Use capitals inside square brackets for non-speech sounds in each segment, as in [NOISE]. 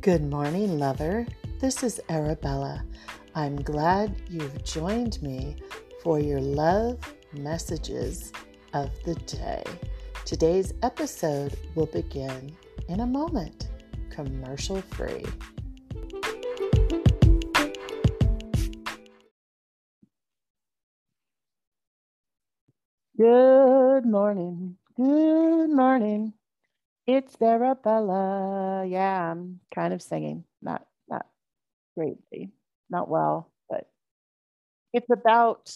Good morning, lover. This is Arabella. I'm glad you've joined me for your love messages of the day. Today's episode will begin in a moment, commercial free. Good morning. Good morning. It's Arabella. Yeah, I'm kind of singing. Not not greatly, not well, but it's about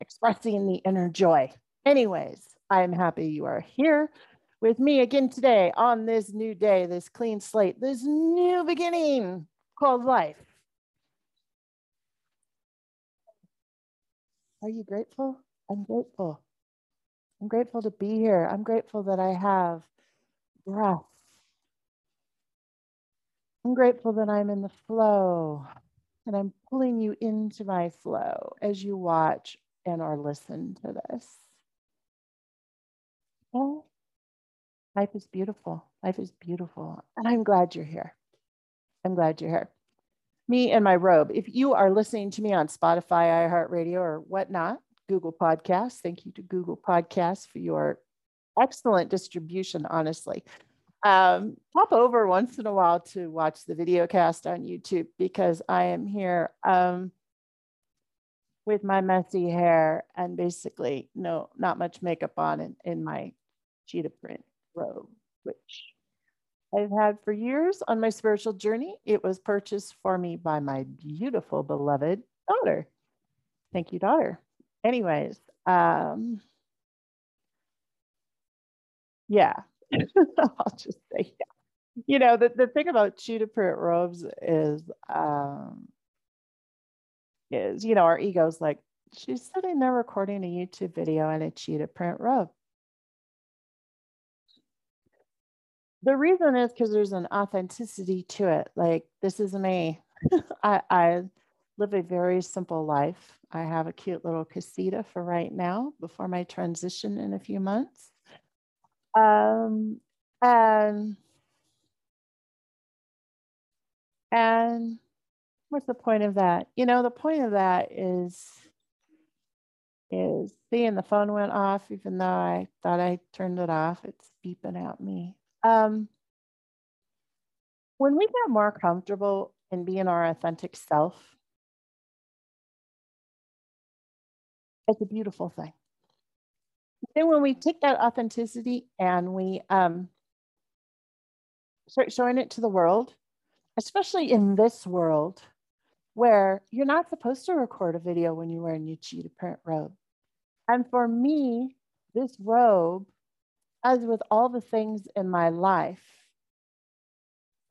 expressing the inner joy. Anyways, I'm happy you are here with me again today on this new day, this clean slate, this new beginning called life. Are you grateful? I'm grateful. I'm grateful to be here. I'm grateful that I have breath. I'm grateful that I'm in the flow and I'm pulling you into my flow as you watch and or listen to this. Oh, life is beautiful. Life is beautiful. And I'm glad you're here. I'm glad you're here. Me and my robe. If you are listening to me on Spotify, iHeartRadio, or whatnot, Google Podcasts, thank you to Google Podcasts for your excellent distribution, honestly. Um, pop over once in a while to watch the video cast on YouTube because I am here um, with my messy hair and basically no, not much makeup on in, in my cheetah print robe, which I've had for years on my spiritual journey. It was purchased for me by my beautiful, beloved daughter. Thank you, daughter. Anyways, um, yeah, [LAUGHS] I'll just say, yeah. You know, the, the thing about cheetah print robes is, um, is, you know, our ego's like, she's sitting there recording a YouTube video in a cheetah print robe. The reason is because there's an authenticity to it. Like, this is me. [LAUGHS] I, I live a very simple life. I have a cute little casita for right now before my transition in a few months. Um, and and what's the point of that? You know, the point of that is is seeing the phone went off, even though I thought I turned it off. It's beeping at me. Um, when we get more comfortable in being our authentic self, it's a beautiful thing then when we take that authenticity and we um, start showing it to the world, especially in this world where you're not supposed to record a video when you're wearing your cheetah print robe. And for me, this robe, as with all the things in my life,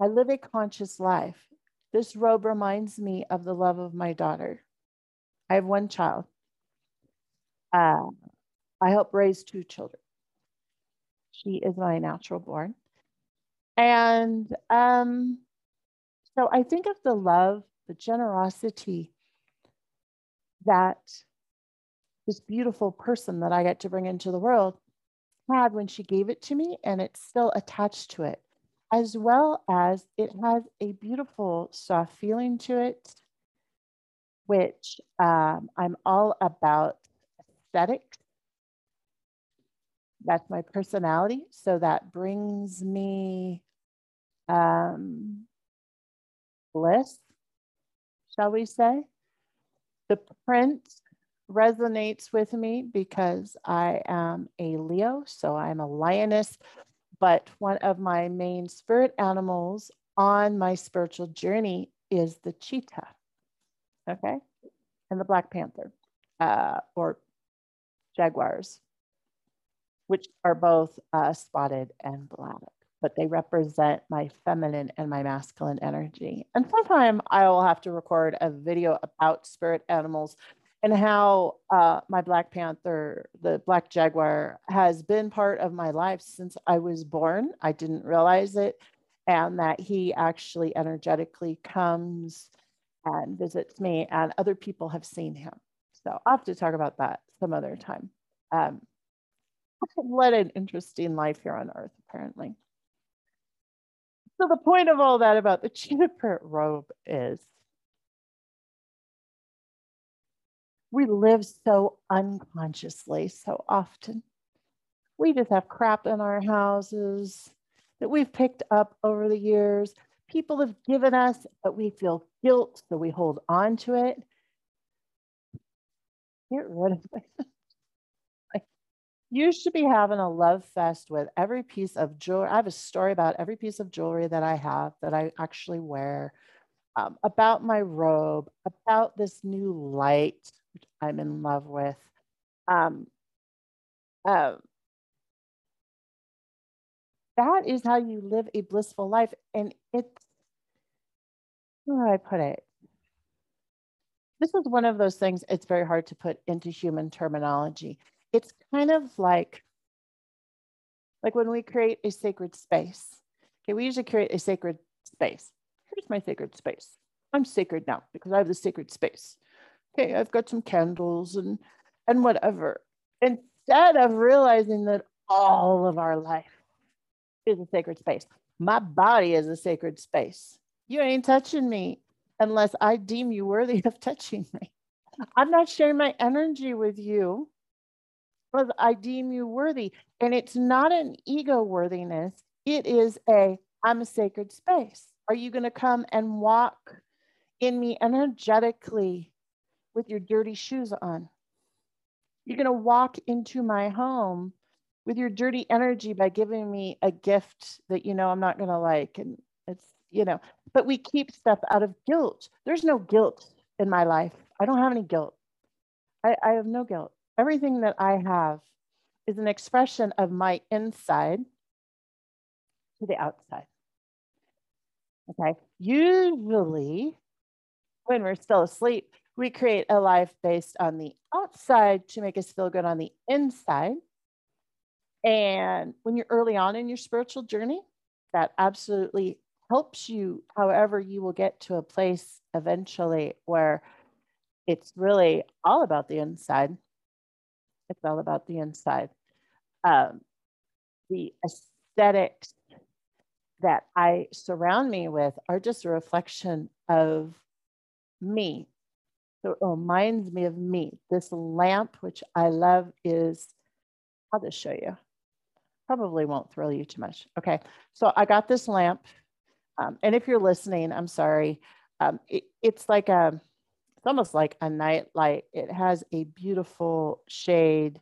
I live a conscious life. This robe reminds me of the love of my daughter. I have one child. Uh, I help raise two children. She is my natural born. And um, so I think of the love, the generosity that this beautiful person that I get to bring into the world had when she gave it to me, and it's still attached to it, as well as it has a beautiful soft feeling to it, which um, I'm all about aesthetics that's my personality. So that brings me um, bliss, shall we say. The print resonates with me because I am a Leo, so I'm a lioness. But one of my main spirit animals on my spiritual journey is the cheetah, okay, and the black panther, uh, or jaguars which are both uh, spotted and black, but they represent my feminine and my masculine energy. And sometime I will have to record a video about spirit animals and how uh, my Black Panther, the Black Jaguar, has been part of my life since I was born. I didn't realize it, and that he actually energetically comes and visits me, and other people have seen him. So I'll have to talk about that some other time. Um, [LAUGHS] led an interesting life here on earth, apparently. So the point of all that about the [LAUGHS] juniper robe is we live so unconsciously so often. We just have crap in our houses that we've picked up over the years. People have given us, but we feel guilt, so we hold on to it. Get rid of it. [LAUGHS] you should be having a love fest with every piece of jewelry. I have a story about every piece of jewelry that I have that I actually wear, um, about my robe, about this new light, which I'm in love with. Um, uh, that is how you live a blissful life. And it's, how do I put it? This is one of those things, it's very hard to put into human terminology. It's kind of like, like when we create a sacred space. Okay, we usually create a sacred space. Here's my sacred space. I'm sacred now because I have the sacred space. Okay, I've got some candles and and whatever. Instead of realizing that all of our life is a sacred space. My body is a sacred space. You ain't touching me unless I deem you worthy of [LAUGHS] touching me. I'm not sharing my energy with you because I deem you worthy. And it's not an ego worthiness, it is a I'm a sacred space. Are you going to come and walk in me energetically with your dirty shoes on? You're going to walk into my home with your dirty energy by giving me a gift that you know I'm not going to like and it's you know but we keep stuff out of guilt there's no guilt in my life I don't have any guilt I, I have no guilt everything that I have is an expression of my inside to the outside okay usually when we're still asleep we create a life based on the outside to make us feel good on the inside and when you're early on in your spiritual journey, that absolutely helps you. However, you will get to a place eventually where it's really all about the inside. It's all about the inside. Um, the aesthetics that I surround me with are just a reflection of me. So it reminds me of me. This lamp, which I love, is, I'll just show you probably won't thrill you too much. Okay, so I got this lamp. Um, and if you're listening, I'm sorry. Um, it, it's like a, it's almost like a night light. It has a beautiful shade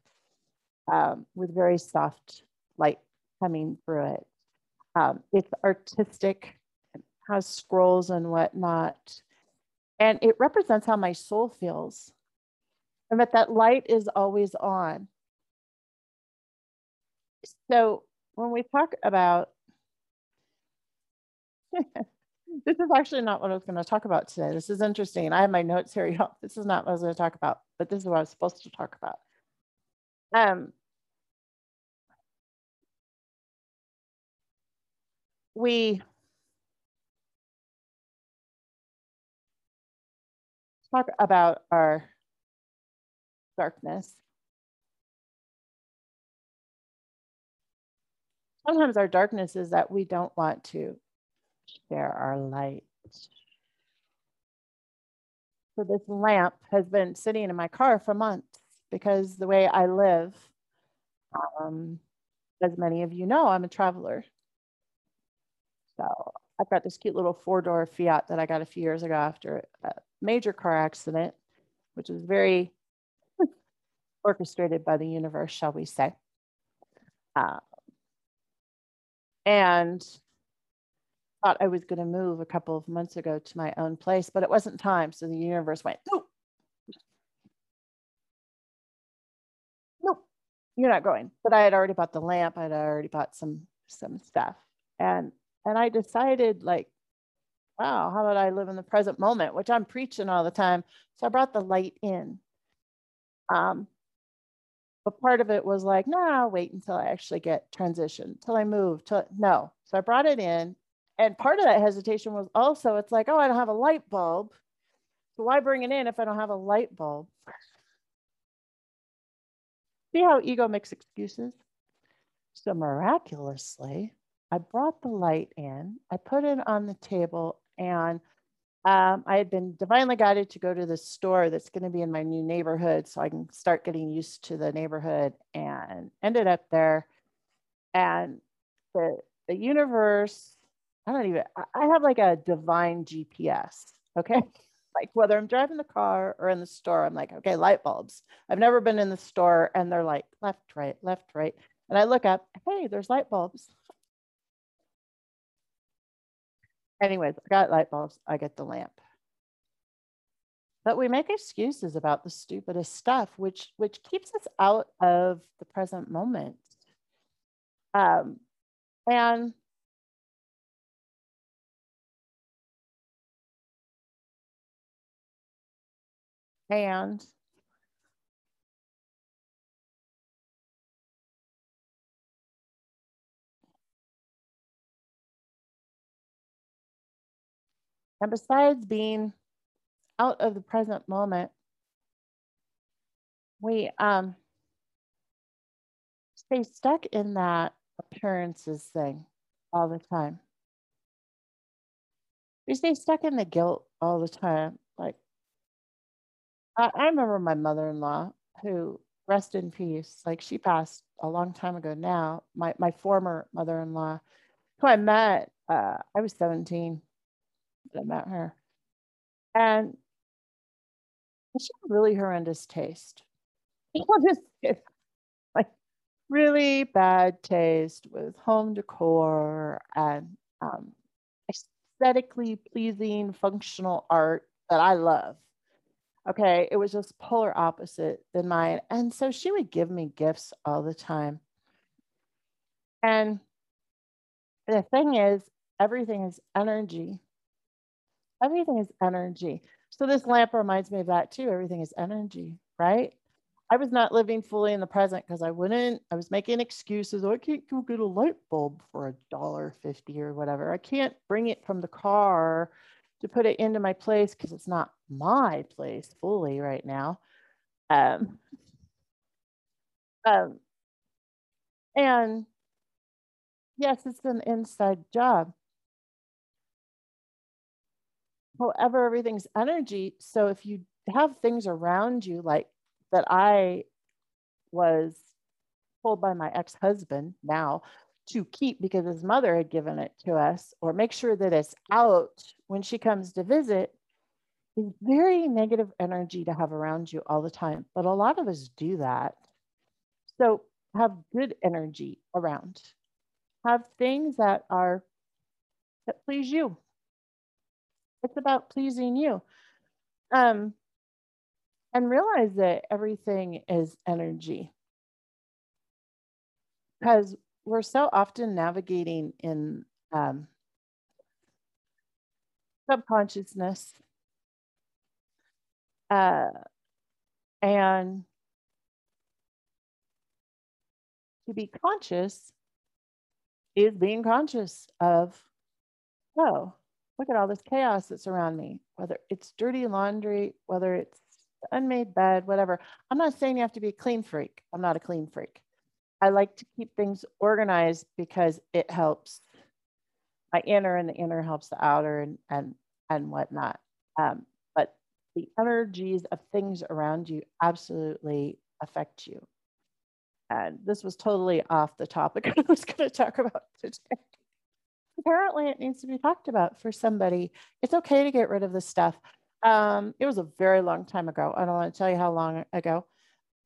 um, with very soft light coming through it. Um, it's artistic, it has scrolls and whatnot. And it represents how my soul feels. And that that light is always on so when we talk about [LAUGHS] this is actually not what I was going to talk about today. This is interesting. I have my notes here. [LAUGHS] Y'all. This is not what I was going to talk about, but this is what I was supposed to talk about. Um, we talk about our darkness sometimes our darkness is that we don't want to share our light. So this lamp has been sitting in my car for months because the way I live, um, as many of you know, I'm a traveler. So I've got this cute little four door Fiat that I got a few years ago after a major car accident, which was very [LAUGHS] orchestrated by the universe, shall we say. Uh, and thought I was going to move a couple of months ago to my own place, but it wasn't time. So the universe went, nope, nope, you're not going. But I had already bought the lamp. I had already bought some some stuff, and and I decided like, wow, how about I live in the present moment, which I'm preaching all the time. So I brought the light in. Um, but part of it was like, no, nah, wait until I actually get transitioned, till I move. To no. So I brought it in. And part of that hesitation was also, it's like, oh, I don't have a light bulb. So why bring it in if I don't have a light bulb? See how ego makes excuses? So miraculously, I brought the light in, I put it on the table, and um, I had been divinely guided to go to the store that's going to be in my new neighborhood so I can start getting used to the neighborhood and ended up there. And the, the universe, I don't even, I have like a divine GPS. Okay. [LAUGHS] like whether I'm driving the car or in the store, I'm like, okay, light bulbs. I've never been in the store and they're like left, right, left, right. And I look up, hey, there's light bulbs. Anyways, I got light bulbs, I get the lamp. But we make excuses about the stupidest stuff, which which keeps us out of the present moment. Um, and and And besides being out of the present moment, we um, stay stuck in that appearances thing all the time. We stay stuck in the guilt all the time. I, I remember my mother in law, who rest in peace, like she passed a long time ago now, my, my former mother in law, who I met, uh, I was 17 I met her. And she had really horrendous taste. [LAUGHS] like really bad taste with home decor and um, aesthetically pleasing functional art that I love. Okay, it was just polar opposite than mine. And so she would give me gifts all the time. And the thing is, everything is energy everything is energy. So this lamp reminds me of that too. Everything is energy, right? I was not living fully in the present because I wouldn't, I was making excuses. Oh, I can't go get a light bulb for a dollar fifty or whatever. I can't bring it from the car to put it into my place because it's not my place fully right now. Um, um, and yes, it's an inside job. However, everything's energy. So if you have things around you like that, I was told by my ex husband now to keep because his mother had given it to us, or make sure that it's out when she comes to visit, is very negative energy to have around you all the time. But a lot of us do that. So have good energy around. Have things that are that please you. It's about pleasing you. Um, and realize that everything is energy. Because we're so often navigating in um, subconsciousness. Uh, and to be conscious is being conscious of, oh, look at all this chaos that's around me, whether it's dirty laundry, whether it's unmade bed, whatever. I'm not saying you have to be a clean freak. I'm not a clean freak. I like to keep things organized because it helps my inner and the inner helps the outer and and and whatnot. Um, but the energies of things around you absolutely affect you. And this was totally off the topic [LAUGHS] I was going to talk about today apparently it needs to be talked about for somebody. It's okay to get rid of this stuff. Um, it was a very long time ago. I don't want to tell you how long ago.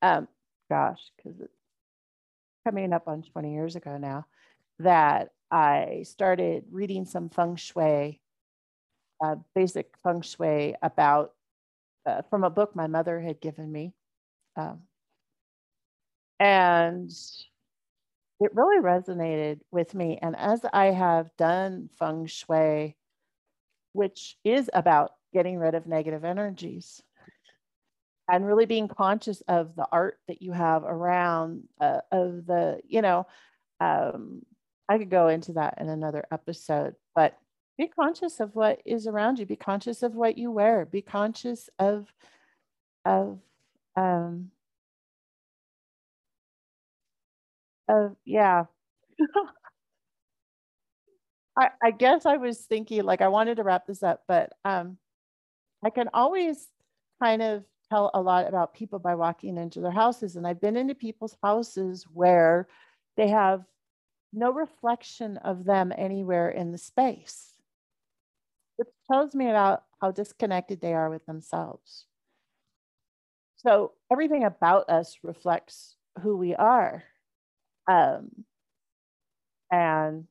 Um, gosh, because it's coming up on 20 years ago now, that I started reading some feng shui, uh, basic feng shui about uh, from a book my mother had given me. Um, and it really resonated with me. And as I have done feng shui, which is about getting rid of negative energies and really being conscious of the art that you have around uh, of the, you know, um, I could go into that in another episode, but be conscious of what is around you. Be conscious of what you wear. Be conscious of, of, um, of yeah [LAUGHS] I, I guess I was thinking like I wanted to wrap this up, but um, I can always kind of tell a lot about people by walking into their houses. And I've been into people's houses where they have no reflection of them anywhere in the space. It tells me about how disconnected they are with themselves. So everything about us reflects who we are. Um, and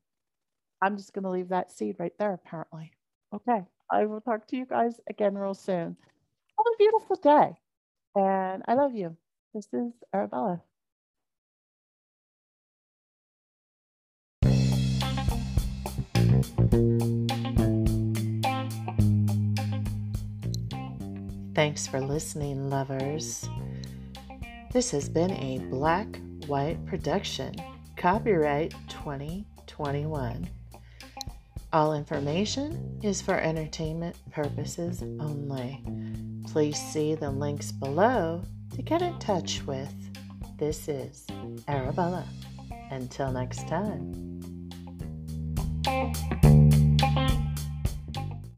I'm just going to leave that seed right there, apparently. Okay. I will talk to you guys again real soon. Have a beautiful day. And I love you. This is Arabella. Thanks for listening, lovers. This has been a Black White production, copyright 2021. All information is for entertainment purposes only. Please see the links below to get in touch with. This is Arabella. Until next time.